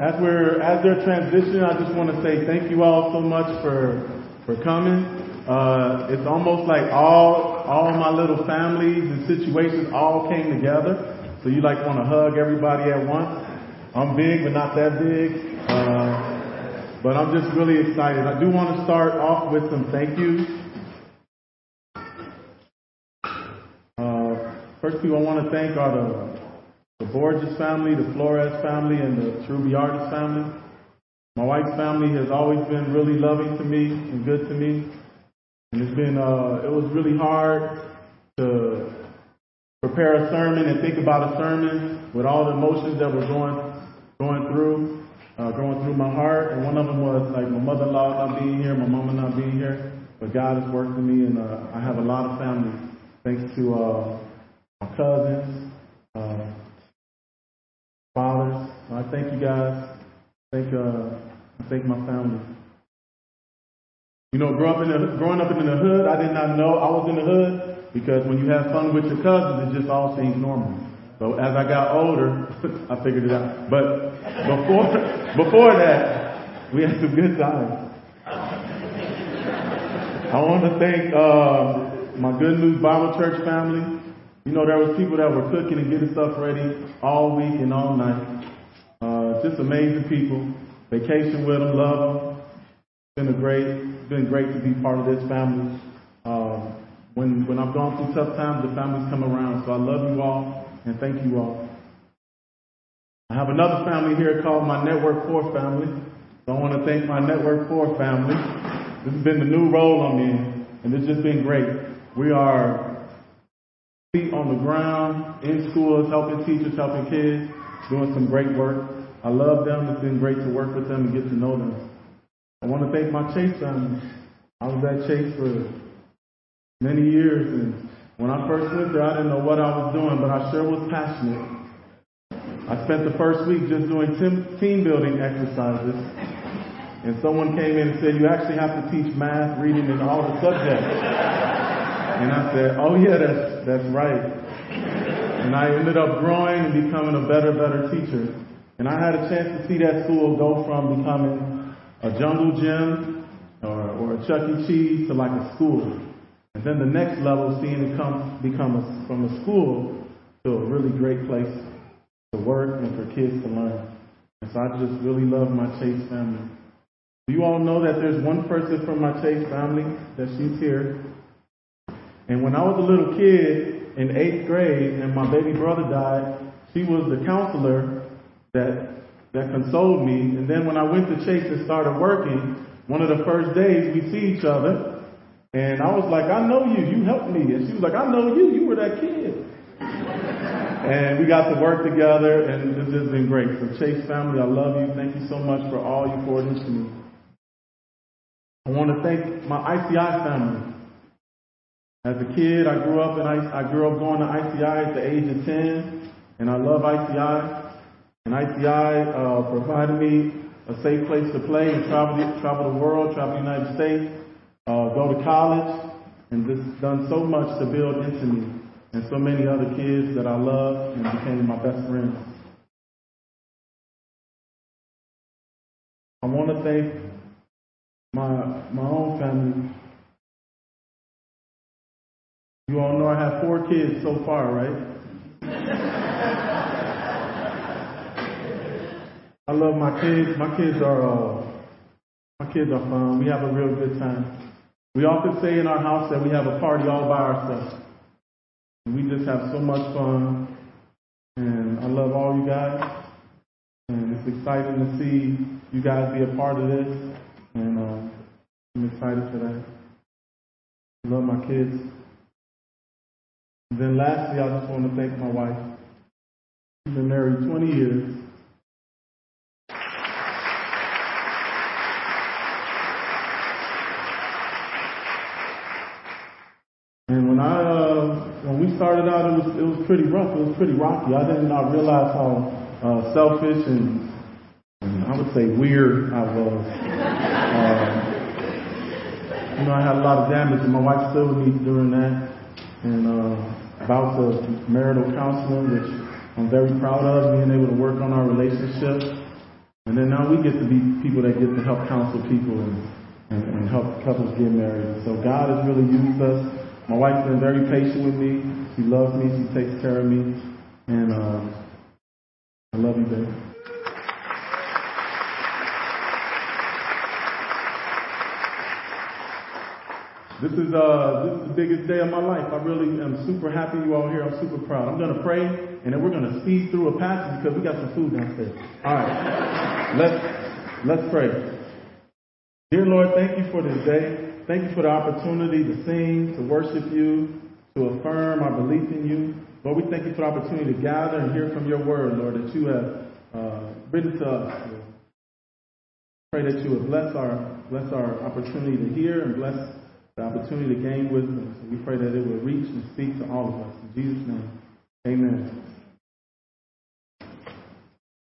as we're as they're transitioning, I just want to say thank you all so much for for coming. Uh, it's almost like all all my little families and situations all came together. So you like want to hug everybody at once. I'm big, but not that big. Uh, but I'm just really excited. I do want to start off with some thank yous. Uh, first people I want to thank are the Borges family, the Flores family, and the Cherubiartis family. My wife's family has always been really loving to me and good to me. And it's been, uh, it was really hard to prepare a sermon and think about a sermon with all the emotions that were going, going through, uh, going through my heart. And one of them was like my mother-in-law not being here, my mama not being here. But God has worked for me and, uh, I have a lot of family thanks to, uh, my cousins, thank you guys. Thank uh, thank my family. You know, growing up in the growing up in the hood, I did not know I was in the hood because when you have fun with your cousins, it just all seems normal. So as I got older, I figured it out. But before before that, we had some good times. I want to thank uh, my Good News Bible Church family. You know, there was people that were cooking and getting stuff ready all week and all night. Just amazing people. Vacation with them, love them. Been a great, been great to be part of this family. Uh, when when I've gone through tough times, the family's come around. So I love you all and thank you all. I have another family here called my Network Four family. So I want to thank my Network Four family. This has been the new role I'm in, and it's just been great. We are feet on the ground, in schools, helping teachers, helping kids, doing some great work. I love them. It's been great to work with them and get to know them. I want to thank my Chase family. I was at Chase for many years, and when I first went there, I didn't know what I was doing, but I sure was passionate. I spent the first week just doing team building exercises, and someone came in and said, you actually have to teach math, reading, and all the subjects. And I said, oh yeah, that's, that's right. And I ended up growing and becoming a better, better teacher. And I had a chance to see that school go from becoming a jungle gym or, or a Chuck E. Cheese to like a school. And then the next level, seeing it come, become a, from a school to a really great place to work and for kids to learn. And so I just really love my Chase family. Do you all know that there's one person from my Chase family that she's here and when I was a little kid in eighth grade and my baby brother died, she was the counselor that that consoled me. And then when I went to Chase and started working, one of the first days we see each other, and I was like, I know you, you helped me. And she was like, I know you, you were that kid. and we got to work together, and it's just been great. So Chase family, I love you. Thank you so much for all you poured into me. I want to thank my ICI family. As a kid, I grew up and I, I grew up going to ICI at the age of 10, and I love ICI. And ICI uh, provided me a safe place to play and travel, travel the world, travel the United States, uh, go to college, and just done so much to build into me and so many other kids that I love and became my best friends. I want to thank my my own family you all know I have four kids so far, right? I love my kids. My kids are uh, my kids are fun. We have a real good time. We often say in our house that we have a party all by ourselves. We just have so much fun. And I love all you guys. And it's exciting to see you guys be a part of this. And uh, I'm excited for that. I love my kids. And then lastly, I just want to thank my wife. We've been married 20 years. And when I uh, when we started out, it was it was pretty rough. It was pretty rocky. I did not realize how uh, selfish and, and I would say weird I was. Uh, you know, I had a lot of damage, and my wife still with me during that. And uh, about the marital counseling, which I'm very proud of, being able to work on our relationship. And then then now we get to be people that get to help counsel people and, and, and help couples get married. So God has really used us. My wife's been very patient with me. She loves me. He takes care of me. And uh, I love you, baby. This is uh this is the biggest day of my life. I really am super happy you all here. I'm super proud. I'm gonna pray and then we're gonna speed through a passage because we got some food downstairs. All right. let's let's pray. Dear Lord, thank you for this day. Thank you for the opportunity to sing, to worship you, to affirm our belief in you. Lord, we thank you for the opportunity to gather and hear from your word, Lord, that you have uh, written to us. Pray that you would bless our bless our opportunity to hear and bless the opportunity to gain wisdom. So we pray that it will reach and speak to all of us. In Jesus' name, amen.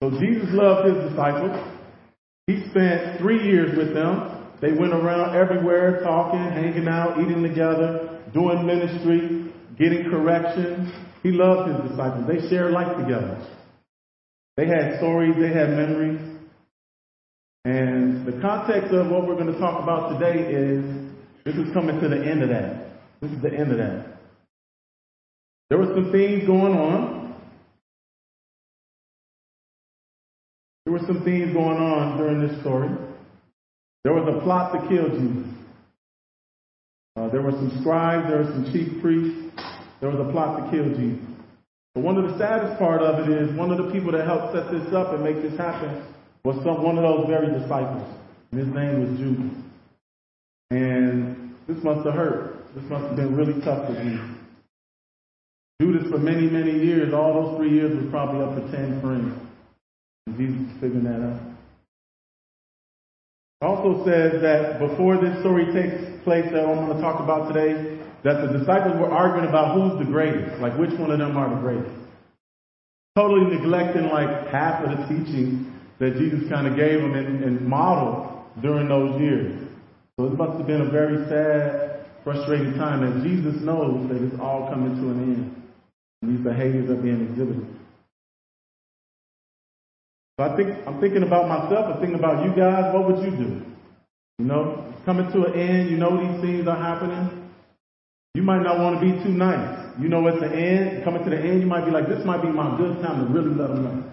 So Jesus loved his disciples. He spent three years with them. They went around everywhere talking, hanging out, eating together, doing ministry, getting correction. He loved his disciples. They shared life together. They had stories, they had memories. And the context of what we're going to talk about today is this is coming to the end of that. This is the end of that. There were some things going on. There were some things going on during this story. There was a plot to kill Jesus. There were some scribes, there were some chief priests. There was a plot to kill Jesus. But one of the saddest part of it is one of the people that helped set this up and make this happen was some, one of those very disciples. And his name was Judas. And this must have hurt. This must have been really tough for Jesus. Judas, for many, many years, all those three years, was probably up to 10 friends. And Jesus figuring that out. Also says that before this story takes place that I'm going to talk about today, that the disciples were arguing about who's the greatest, like which one of them are the greatest. Totally neglecting like half of the teaching that Jesus kind of gave them and, and modeled during those years. So it must have been a very sad, frustrating time and Jesus knows that it's all coming to an end. These behaviors are being exhibited. I think I'm thinking about myself, I'm thinking about you guys, what would you do? You know, it's coming to an end, you know these things are happening. You might not want to be too nice. You know at the end, coming to the end, you might be like, this might be my good time to really let them know.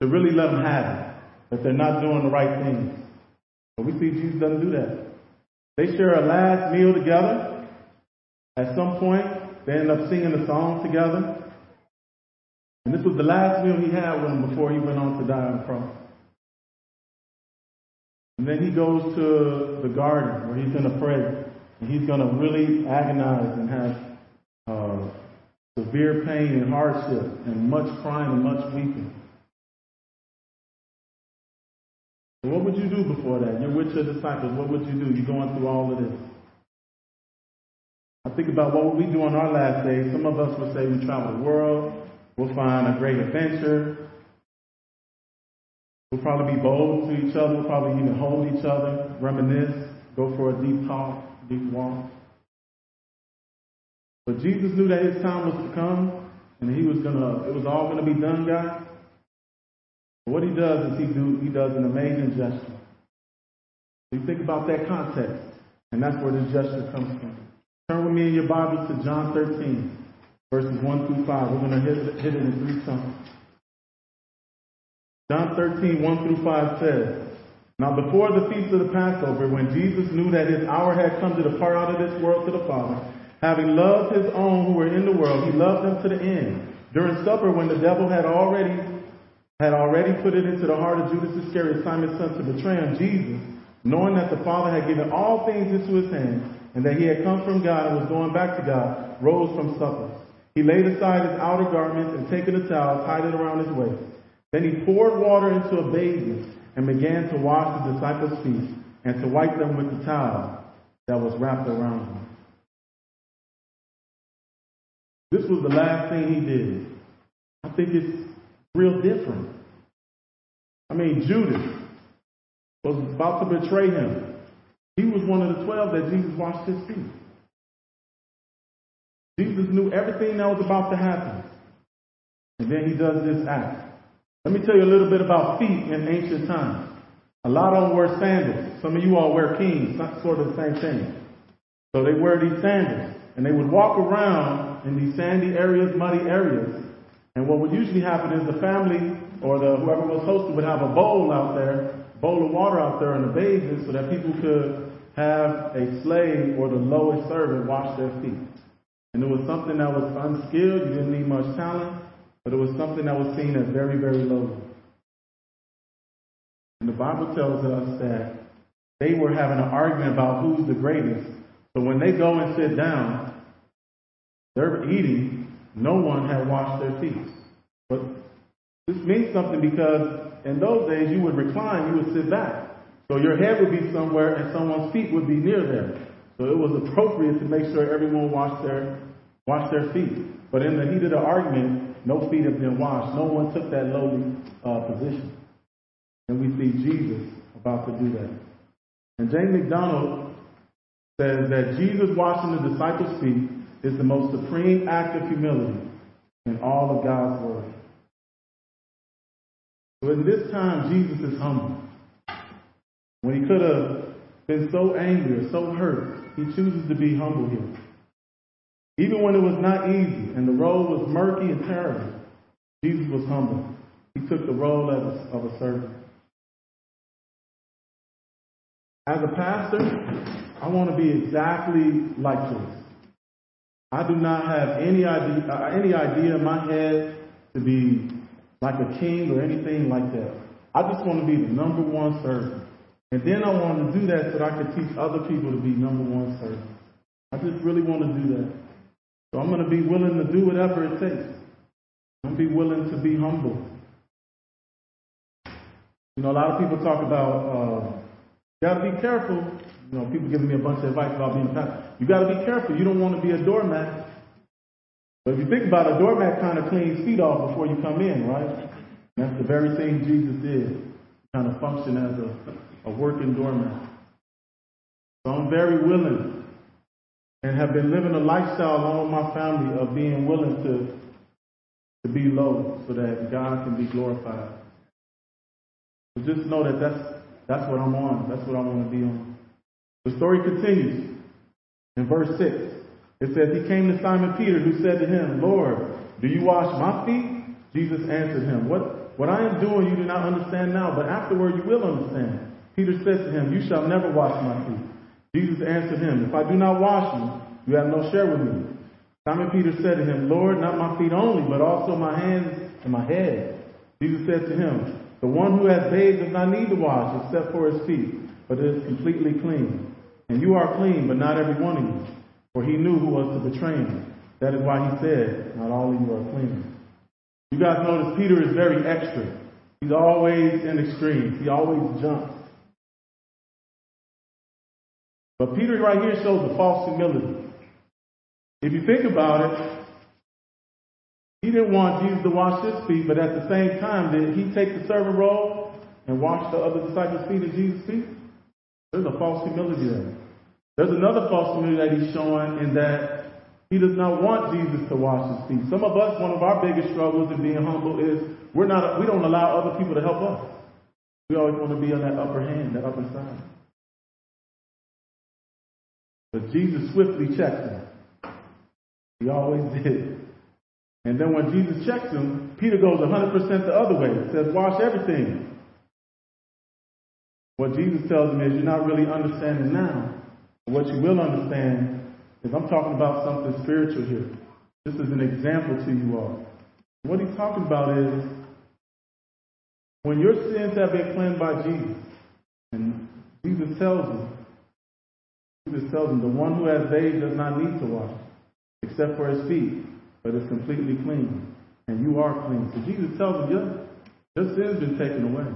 To really let them have it. That they're not doing the right things. But we see Jesus doesn't do that. They share a last meal together. At some point, they end up singing a song together. And this was the last meal he had with him before he went on to die on the cross. And then he goes to the garden where he's going to pray. And he's going to really agonize and have uh, severe pain and hardship and much crying and much weeping. What would you do before that? You're with your disciples. What would you do? You're going through all of this. I think about what would we do on our last day. Some of us would say we travel the world. We'll find a great adventure. We'll probably be bold to each other. We'll probably even hold each other, reminisce, go for a deep talk, deep walk. But Jesus knew that his time was to come, and he was gonna. It was all gonna be done, guys. What he does is he do he does an amazing gesture. You think about that context, and that's where this gesture comes from. Turn with me in your Bible to John 13, verses 1 through 5. We're going to hit, hit it in three chunks. John 13, 1 through 5 says, Now before the feast of the Passover, when Jesus knew that his hour had come to depart out of this world to the Father, having loved his own who were in the world, he loved them to the end. During supper, when the devil had already had already put it into the heart of Judas Iscariot, Simon's son, to betray him, Jesus, knowing that the Father had given all things into his hands, and that he had come from God and was going back to God, rose from supper. He laid aside his outer garments and taking a towel, tied it around his waist. Then he poured water into a basin and began to wash the disciples' feet and to wipe them with the towel that was wrapped around him. This was the last thing he did. I think it's real different. I mean, Judas was about to betray him. He was one of the twelve that Jesus washed his feet. Jesus knew everything that was about to happen. And then he does this act. Let me tell you a little bit about feet in ancient times. A lot of them wear sandals. Some of you all wear kings, not sort of the same thing. So they wear these sandals. And they would walk around in these sandy areas, muddy areas. And what would usually happen is the family or the whoever was hosting would have a bowl out there, bowl of water out there in the basin so that people could have a slave or the lowest servant wash their feet. And it was something that was unskilled, you didn't need much talent, but it was something that was seen as very, very low. And the Bible tells us that they were having an argument about who's the greatest. So when they go and sit down, they're eating, no one had washed their feet. But this means something because in those days you would recline, you would sit back. So your head would be somewhere and someone's feet would be near there. So it was appropriate to make sure everyone washed their washed their feet. But in the heat of the argument, no feet have been washed. No one took that lowly uh, position. And we see Jesus about to do that. And James McDonald says that Jesus washing the disciples' feet is the most supreme act of humility in all of God's Word. So in this time, Jesus is humble. When he could have been so angry or so hurt, he chooses to be humble here. Even when it was not easy and the road was murky and terrible, Jesus was humble. He took the role of a, of a servant. As a pastor, I want to be exactly like this. I do not have any idea, uh, any idea in my head to be like a king or anything like that. I just want to be the number one servant. And then I want to do that so that I can teach other people to be number one servants. I just really want to do that. So I'm going to be willing to do whatever it takes. I'm going to be willing to be humble. You know, a lot of people talk about, uh, you got to be careful. You know, people giving me a bunch of advice about being a pastor. You got to be careful. You don't want to be a doormat. But if you think about it, a doormat kind of cleans feet off before you come in, right? And that's the very thing Jesus did. Kind of function as a, a working doormat. So I'm very willing and have been living a lifestyle along with my family of being willing to to be low so that God can be glorified. Just know that that's that's what I'm on. That's what I want to be on. The story continues in verse 6. It says, He came to Simon Peter, who said to him, Lord, do you wash my feet? Jesus answered him, What, what I am doing you do not understand now, but afterward you will understand. Peter said to him, You shall never wash my feet. Jesus answered him, If I do not wash you, you have no share with me. Simon Peter said to him, Lord, not my feet only, but also my hands and my head. Jesus said to him, The one who has bathed does not need to wash except for his feet, but is completely clean. And you are clean, but not every one of you. For he knew who was to betray him. That is why he said, Not all of you are clean. You guys notice Peter is very extra. He's always in extremes. He always jumps. But Peter right here shows a false humility. If you think about it, he didn't want Jesus to wash his feet, but at the same time, did he take the servant role and wash the other disciples' feet and Jesus' feet? There's a false humility there. There's another false humility that he's showing in that he does not want Jesus to wash his feet. Some of us, one of our biggest struggles in being humble is we're not, we don't allow other people to help us. We always want to be on that upper hand, that upper side. But Jesus swiftly checked him. He always did. And then when Jesus checks him, Peter goes 100% the other way. He says, wash everything. What Jesus tells him is, you're not really understanding now. What you will understand is I'm talking about something spiritual here. This is an example to you all. What he's talking about is when your sins have been cleansed by Jesus, and Jesus tells you, Jesus tells him, the one who has bathed does not need to wash, except for his feet, but is completely clean. And you are clean. So Jesus tells him, your, your sin's been taken away.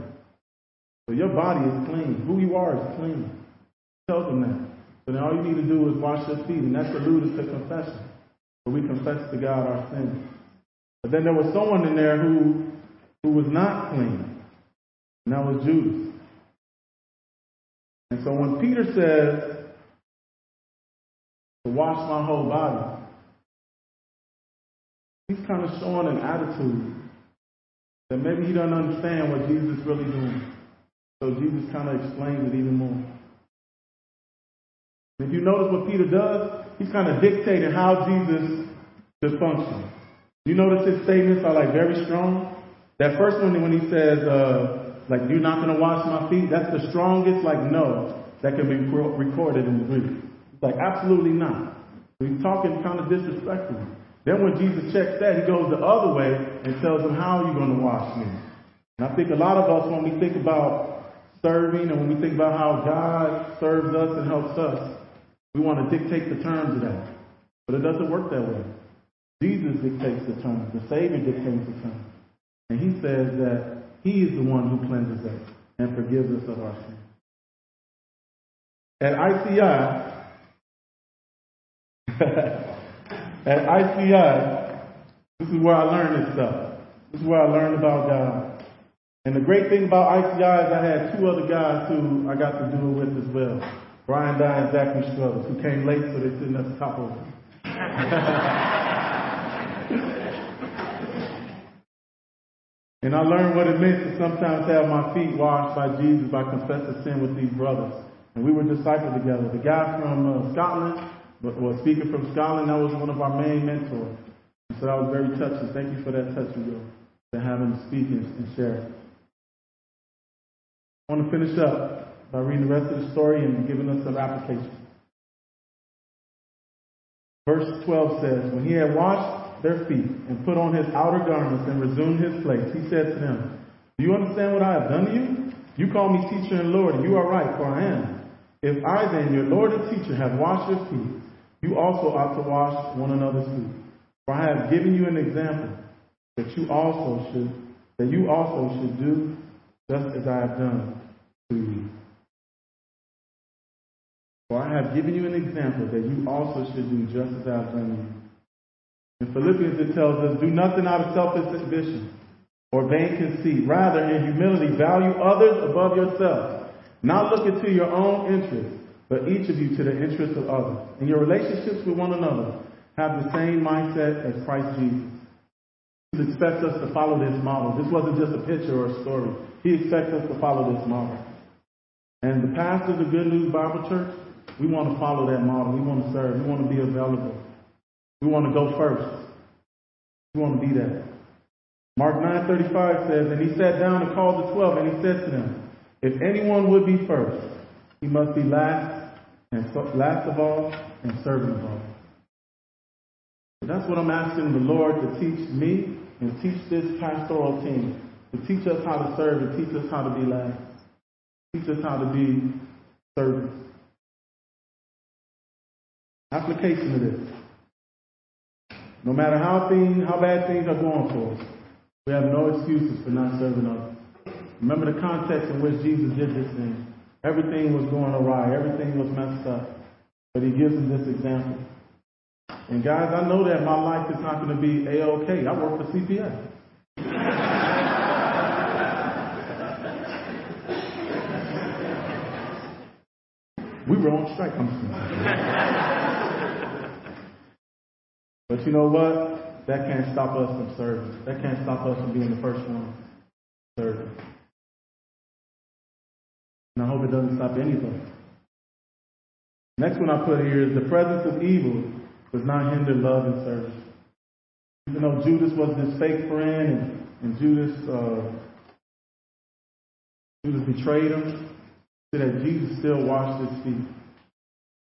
So your body is clean. Who you are is clean. He tells him that. So then all you need to do is wash your feet, and that's alluded to confession. Where we confess to God our sins. But then there was someone in there who who was not clean. And that was Judas. And so when Peter says to wash my whole body, he's kind of showing an attitude that maybe he doesn't understand what Jesus is really doing. So Jesus kind of explains it even more. If you notice what Peter does, he's kind of dictating how Jesus should function. You notice his statements are like very strong. That first one when he says, uh, like, you're not going to wash my feet, that's the strongest, like, no that can be recorded in the Greek. Like, absolutely not. So he's talking kind of disrespectfully. Then when Jesus checks that, he goes the other way and tells him, how are you going to wash me? And I think a lot of us, when we think about serving and when we think about how God serves us and helps us, we want to dictate the terms of that. But it doesn't work that way. Jesus dictates the terms. The Savior dictates the terms. And he says that he is the one who cleanses us and forgives us of our sins. At ICI, at ICI, this is where I learned this stuff. This is where I learned about God. And the great thing about ICI is I had two other guys who I got to do it with as well. Brian Dye and Zachary Struthers, who came late so they couldn't have to top over and I learned what it meant to sometimes have my feet washed by Jesus by confessing sin with these brothers. And we were discipled together. The guy from uh, Scotland, but was speaking from Scotland, that was one of our main mentors. So that was very touching. Thank you for that touch, Will, to have him speak and, and share. I want to finish up by reading the rest of the story and giving us some application. Verse 12 says, When he had washed their feet and put on his outer garments and resumed his place, he said to them, Do you understand what I have done to you? You call me teacher and Lord, and you are right, for I am. If I then, your Lord and teacher, have washed your feet, you also ought to wash one another's feet. For I have given you an example that you also should that you also should do just as I have done to you. For I have given you an example that you also should do just as I have done to you. In Philippians it tells us, do nothing out of selfish ambition or vain conceit. Rather, in humility, value others above yourself not looking to your own interests, but each of you to the interests of others. In your relationships with one another, have the same mindset as Christ Jesus. He expects us to follow this model. This wasn't just a picture or a story. He expects us to follow this model. And the pastors of Good News Bible Church, we want to follow that model. We want to serve. We want to be available. We want to go first. We want to be that. Mark 9.35 says, And he sat down and called the twelve, and he said to them, if anyone would be first, he must be last and so, last of all and servant of all. That's what I'm asking the Lord to teach me and teach this pastoral team. To teach us how to serve and teach us how to be last. Teach us how to be servants. Application of this. No matter how things, how bad things are going for us, we have no excuses for not serving others. Remember the context in which Jesus did this thing. Everything was going awry. Everything was messed up. But he gives them this example. And guys, I know that my life is not going to be A-OK. I work for CPS. we were on strike. but you know what? That can't stop us from serving. That can't stop us from being the first one serving. And Doesn't stop anything. Next one I put here is the presence of evil does not hinder love and service. Even though Judas was this fake friend and, and Judas uh, Judas betrayed him, that Jesus still washed his feet.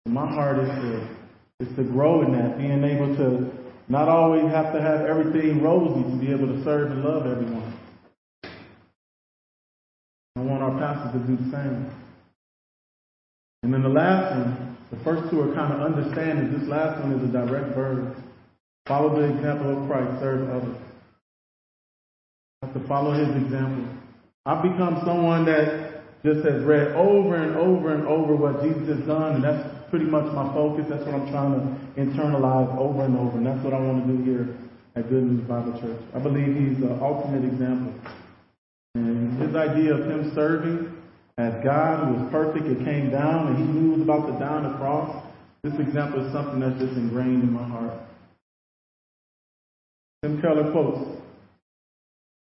And my heart is to is to grow in that, being able to not always have to have everything rosy to be able to serve and love everyone. I want our pastors to do the same. And then the last one, the first two are kind of understanding. This last one is a direct verb. Follow the example of Christ, serve others. I have to follow his example. I've become someone that just has read over and over and over what Jesus has done, and that's pretty much my focus. That's what I'm trying to internalize over and over, and that's what I want to do here at Good News Bible Church. I believe he's the ultimate example. And his idea of him serving as God was perfect, it came down and he knew it was about to die on the cross. This example is something that's just ingrained in my heart. Tim Keller quotes,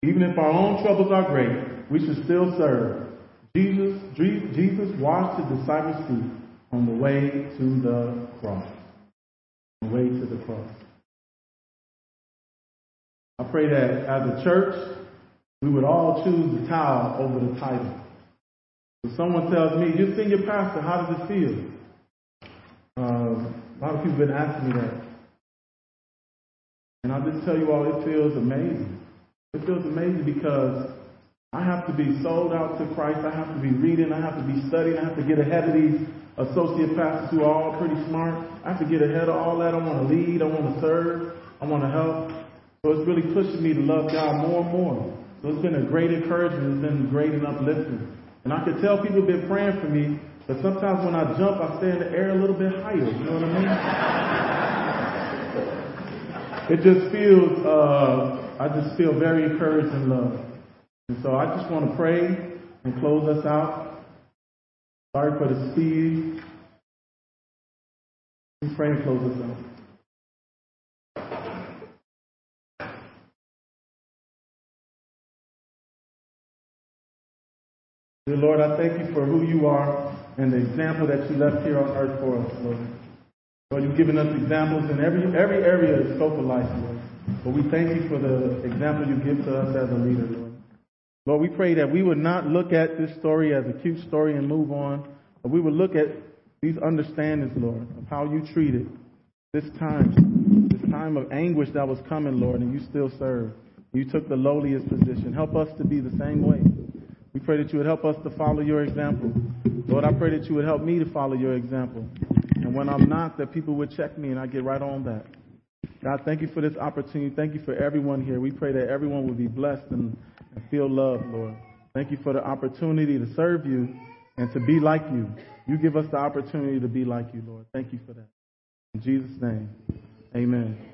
even if our own troubles are great, we should still serve. Jesus Jesus washed his disciples' feet on the way to the cross. On the way to the cross. I pray that as a church, we would all choose the towel over the title. If someone tells me, you're senior pastor, how does it feel? Uh, a lot of people have been asking me that. And I'll just tell you all, it feels amazing. It feels amazing because I have to be sold out to Christ. I have to be reading. I have to be studying. I have to get ahead of these associate pastors who are all pretty smart. I have to get ahead of all that. I want to lead. I want to serve. I want to help. So it's really pushing me to love God more and more. So it's been a great encouragement. It's been great and uplifting. And I can tell people have been praying for me, but sometimes when I jump, I stay in the air a little bit higher. You know what I mean? it just feels, uh, I just feel very encouraged and loved. And so I just want to pray and close us out. Sorry for the speed. Please pray and close us out. Dear Lord, I thank you for who you are and the example that you left here on earth for us, Lord. Lord, you've given us examples in every every area of of life, Lord. But we thank you for the example you give to us as a leader, Lord. Lord, we pray that we would not look at this story as a cute story and move on, but we would look at these understandings, Lord, of how you treated this time, this time of anguish that was coming, Lord, and you still served. You took the lowliest position. Help us to be the same way. We pray that you would help us to follow your example. Lord, I pray that you would help me to follow your example. And when I'm not, that people would check me and I get right on that. God, thank you for this opportunity. Thank you for everyone here. We pray that everyone will be blessed and, and feel loved, Lord. Thank you for the opportunity to serve you and to be like you. You give us the opportunity to be like you, Lord. Thank you for that. In Jesus' name, amen.